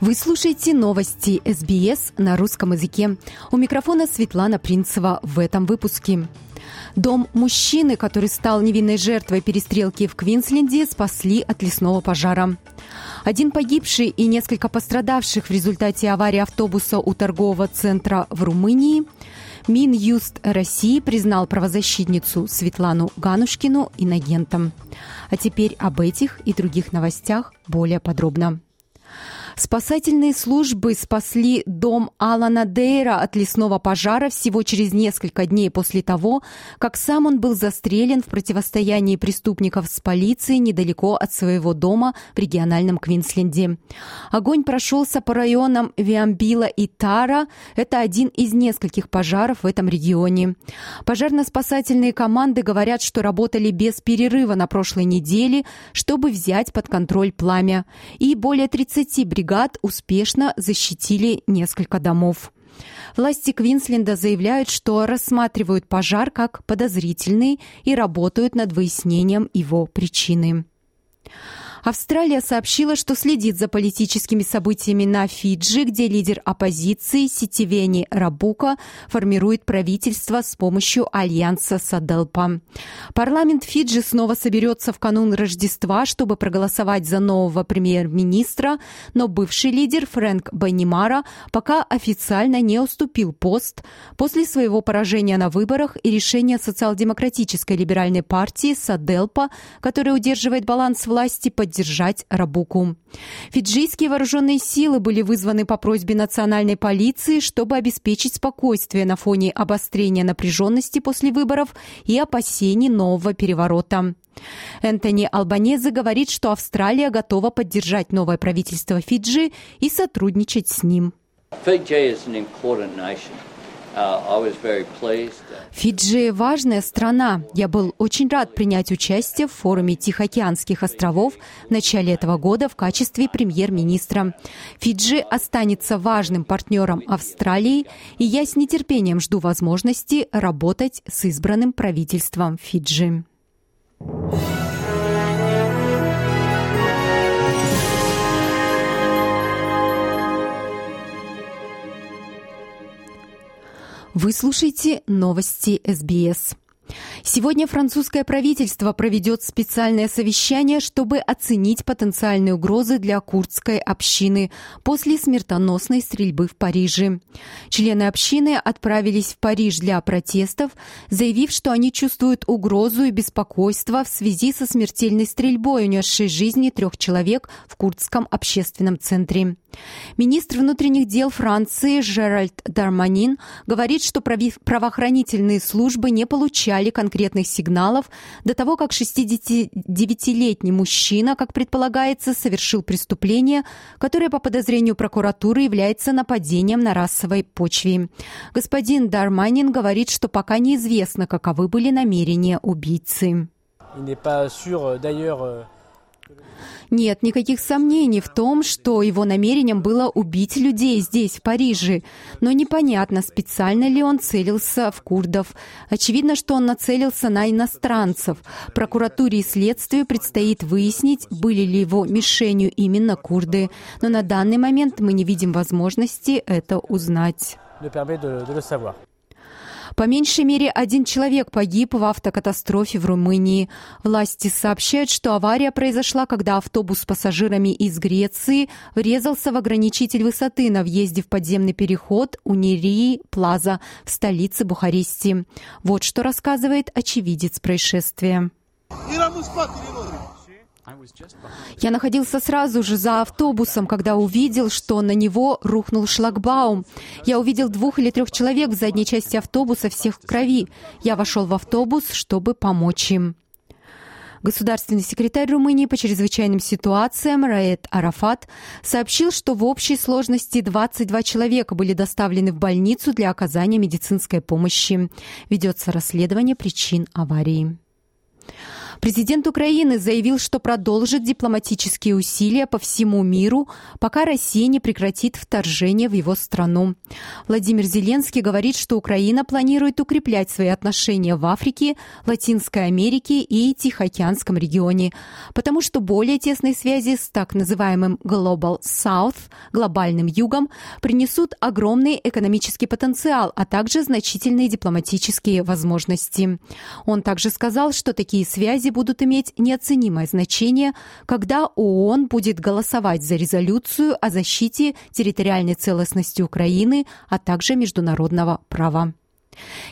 Вы слушаете новости СБС на русском языке. У микрофона Светлана Принцева в этом выпуске. Дом мужчины, который стал невинной жертвой перестрелки в Квинсленде, спасли от лесного пожара. Один погибший и несколько пострадавших в результате аварии автобуса у торгового центра в Румынии. Минюст России признал правозащитницу Светлану Ганушкину инагентом. А теперь об этих и других новостях более подробно. Спасательные службы спасли дом Алана Дейра от лесного пожара всего через несколько дней после того, как сам он был застрелен в противостоянии преступников с полицией недалеко от своего дома в региональном Квинсленде. Огонь прошелся по районам Виамбила и Тара. Это один из нескольких пожаров в этом регионе. Пожарно-спасательные команды говорят, что работали без перерыва на прошлой неделе, чтобы взять под контроль пламя. И более 30 бригад бригад успешно защитили несколько домов. Власти Квинсленда заявляют, что рассматривают пожар как подозрительный и работают над выяснением его причины. Австралия сообщила, что следит за политическими событиями на Фиджи, где лидер оппозиции Ситивени Рабука формирует правительство с помощью альянса Саделпа. Парламент Фиджи снова соберется в канун Рождества, чтобы проголосовать за нового премьер-министра, но бывший лидер Фрэнк Банимара пока официально не уступил пост после своего поражения на выборах и решения социал-демократической либеральной партии Саделпа, которая удерживает баланс власти, под поддержать Рабуку. Фиджийские вооруженные силы были вызваны по просьбе национальной полиции, чтобы обеспечить спокойствие на фоне обострения напряженности после выборов и опасений нового переворота. Энтони Албанезе говорит, что Австралия готова поддержать новое правительство Фиджи и сотрудничать с ним. Fiji is an. Uh, Фиджи – важная страна. Я был очень рад принять участие в форуме Тихоокеанских островов в начале этого года в качестве премьер-министра. Фиджи останется важным партнером Австралии, и я с нетерпением жду возможности работать с избранным правительством Фиджи. Вы слушаете новости СБС. Сегодня французское правительство проведет специальное совещание, чтобы оценить потенциальные угрозы для курдской общины после смертоносной стрельбы в Париже. Члены общины отправились в Париж для протестов, заявив, что они чувствуют угрозу и беспокойство в связи со смертельной стрельбой, унесшей жизни трех человек в курдском общественном центре. Министр внутренних дел Франции Жеральд Дарманин говорит, что правоохранительные службы не получали конкретных сигналов до того, как 69-летний мужчина, как предполагается, совершил преступление, которое по подозрению прокуратуры является нападением на расовой почве. Господин Дарманин говорит, что пока неизвестно, каковы были намерения убийцы. Il n'est pas sûr d'ailleurs нет никаких сомнений в том, что его намерением было убить людей здесь, в Париже. Но непонятно, специально ли он целился в курдов. Очевидно, что он нацелился на иностранцев. Прокуратуре и следствию предстоит выяснить, были ли его мишенью именно курды. Но на данный момент мы не видим возможности это узнать. По меньшей мере один человек погиб в автокатастрофе в Румынии. Власти сообщают, что авария произошла, когда автобус с пассажирами из Греции врезался в ограничитель высоты на въезде в подземный переход Унирии Плаза в столице Бухарести. Вот что рассказывает очевидец происшествия. Я находился сразу же за автобусом, когда увидел, что на него рухнул шлагбаум. Я увидел двух или трех человек в задней части автобуса, всех в крови. Я вошел в автобус, чтобы помочь им. Государственный секретарь Румынии по чрезвычайным ситуациям Раэт Арафат сообщил, что в общей сложности 22 человека были доставлены в больницу для оказания медицинской помощи. Ведется расследование причин аварии. Президент Украины заявил, что продолжит дипломатические усилия по всему миру, пока Россия не прекратит вторжение в его страну. Владимир Зеленский говорит, что Украина планирует укреплять свои отношения в Африке, Латинской Америке и Тихоокеанском регионе, потому что более тесные связи с так называемым Global South, глобальным югом, принесут огромный экономический потенциал, а также значительные дипломатические возможности. Он также сказал, что такие связи будут иметь неоценимое значение, когда ООН будет голосовать за резолюцию о защите территориальной целостности Украины, а также международного права.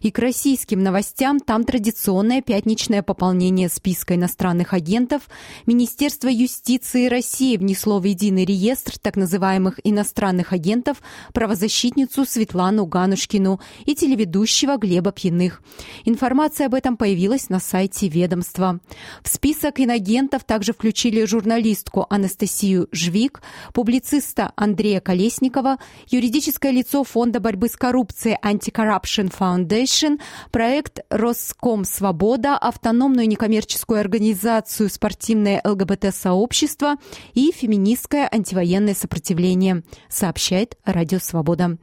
И к российским новостям там традиционное пятничное пополнение списка иностранных агентов. Министерство юстиции России внесло в единый реестр так называемых иностранных агентов правозащитницу Светлану Ганушкину и телеведущего Глеба Пьяных. Информация об этом появилась на сайте ведомства. В список инагентов также включили журналистку Анастасию Жвик, публициста Андрея Колесникова, юридическое лицо Фонда борьбы с коррупцией Anti-Corruption Fund Foundation, проект «Роском Свобода», автономную некоммерческую организацию «Спортивное ЛГБТ-сообщество» и феминистское антивоенное сопротивление, сообщает Радио Свобода.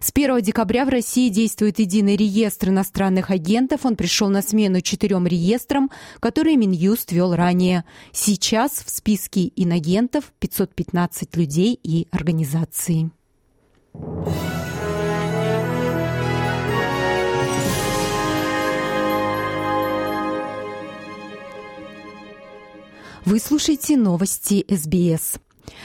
С 1 декабря в России действует единый реестр иностранных агентов. Он пришел на смену четырем реестрам, которые Минюст вел ранее. Сейчас в списке инагентов 515 людей и организаций. Вы слушаете новости СБС.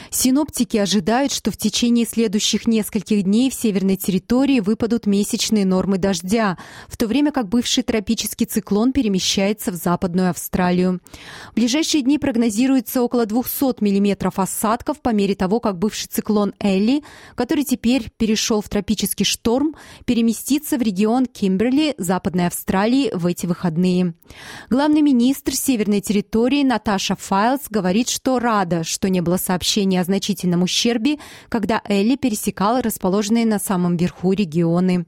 Синоптики ожидают, что в течение следующих нескольких дней в северной территории выпадут месячные нормы дождя, в то время как бывший тропический циклон перемещается в Западную Австралию. В ближайшие дни прогнозируется около 200 миллиметров осадков по мере того, как бывший циклон Элли, который теперь перешел в тропический шторм, переместится в регион Кимберли, Западной Австралии в эти выходные. Главный министр северной территории Наташа Файлс говорит, что рада, что не было сообщений сообщение о значительном ущербе, когда Элли пересекала расположенные на самом верху регионы.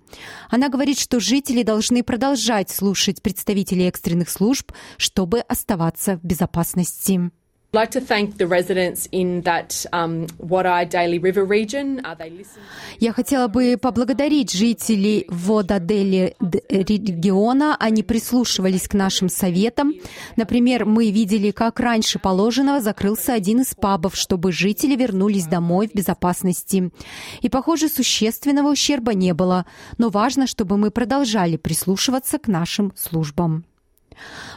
Она говорит, что жители должны продолжать слушать представителей экстренных служб, чтобы оставаться в безопасности. Я хотела бы поблагодарить жителей Водадели региона. Они прислушивались к нашим советам. Например, мы видели, как раньше положенного закрылся один из пабов, чтобы жители вернулись домой в безопасности. И, похоже, существенного ущерба не было. Но важно, чтобы мы продолжали прислушиваться к нашим службам.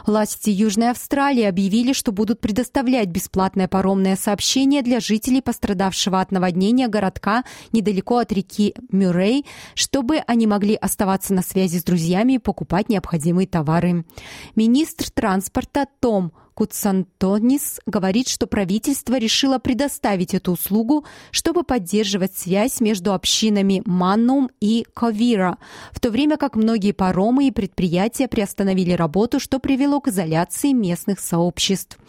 Власти Южной Австралии объявили, что будут предоставлять бесплатное паромное сообщение для жителей пострадавшего от наводнения городка недалеко от реки Мюррей, чтобы они могли оставаться на связи с друзьями и покупать необходимые товары. Министр транспорта Том Куцантонис говорит, что правительство решило предоставить эту услугу, чтобы поддерживать связь между общинами Маннум и Ковира, в то время как многие паромы и предприятия приостановили работу, что привело к изоляции местных сообществ.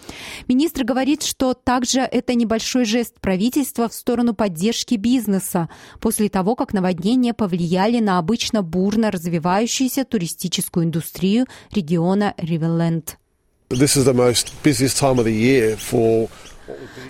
Министр говорит, что также это небольшой жест правительства в сторону поддержки бизнеса после того, как наводнения повлияли на обычно бурно развивающуюся туристическую индустрию региона Ривелленд.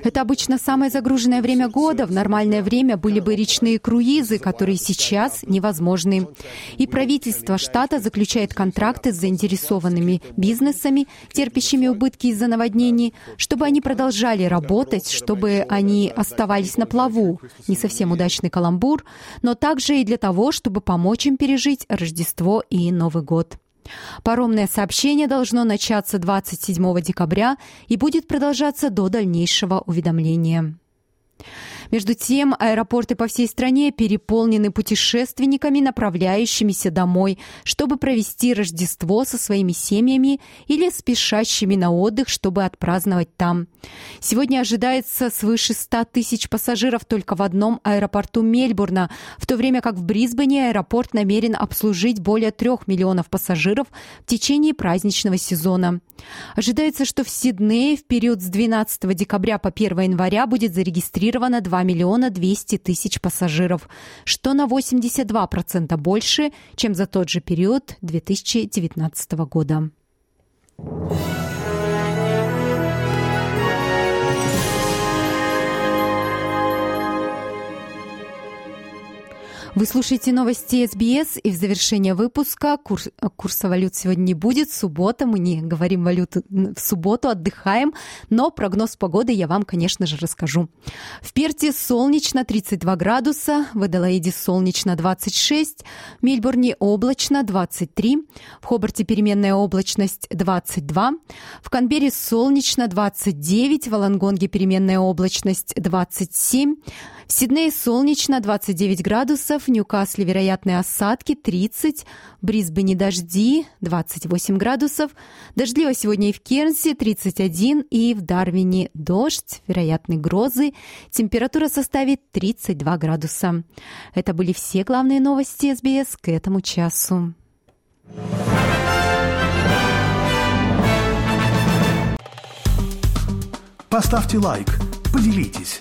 Это обычно самое загруженное время года. В нормальное время были бы речные круизы, которые сейчас невозможны. И правительство штата заключает контракты с заинтересованными бизнесами, терпящими убытки из-за наводнений, чтобы они продолжали работать, чтобы они оставались на плаву. Не совсем удачный каламбур, но также и для того, чтобы помочь им пережить Рождество и Новый год. Паромное сообщение должно начаться 27 декабря и будет продолжаться до дальнейшего уведомления. Между тем, аэропорты по всей стране переполнены путешественниками, направляющимися домой, чтобы провести Рождество со своими семьями или спешащими на отдых, чтобы отпраздновать там. Сегодня ожидается свыше 100 тысяч пассажиров только в одном аэропорту Мельбурна, в то время как в Брисбене аэропорт намерен обслужить более 3 миллионов пассажиров в течение праздничного сезона. Ожидается, что в Сиднее в период с 12 декабря по 1 января будет зарегистрировано 2 миллиона 200 тысяч пассажиров, что на 82% больше, чем за тот же период 2019 года. Вы слушаете новости СБС, и в завершение выпуска курс, курса валют сегодня не будет. Суббота, мы не говорим валюту в субботу, отдыхаем, но прогноз погоды я вам, конечно же, расскажу. В Перте солнечно 32 градуса, в Аделаиде солнечно 26, в Мельбурне облачно 23, в Хобарте переменная облачность 22, в Канберре солнечно 29, в Алангонге переменная облачность 27, в Сиднее солнечно 29 градусов, Ньюкасле вероятные осадки 30, в Брисбене дожди 28 градусов, дождливо сегодня и в Кернсе 31 и в Дарвине дождь, вероятные грозы, температура составит 32 градуса. Это были все главные новости СБС к этому часу. Поставьте лайк, поделитесь,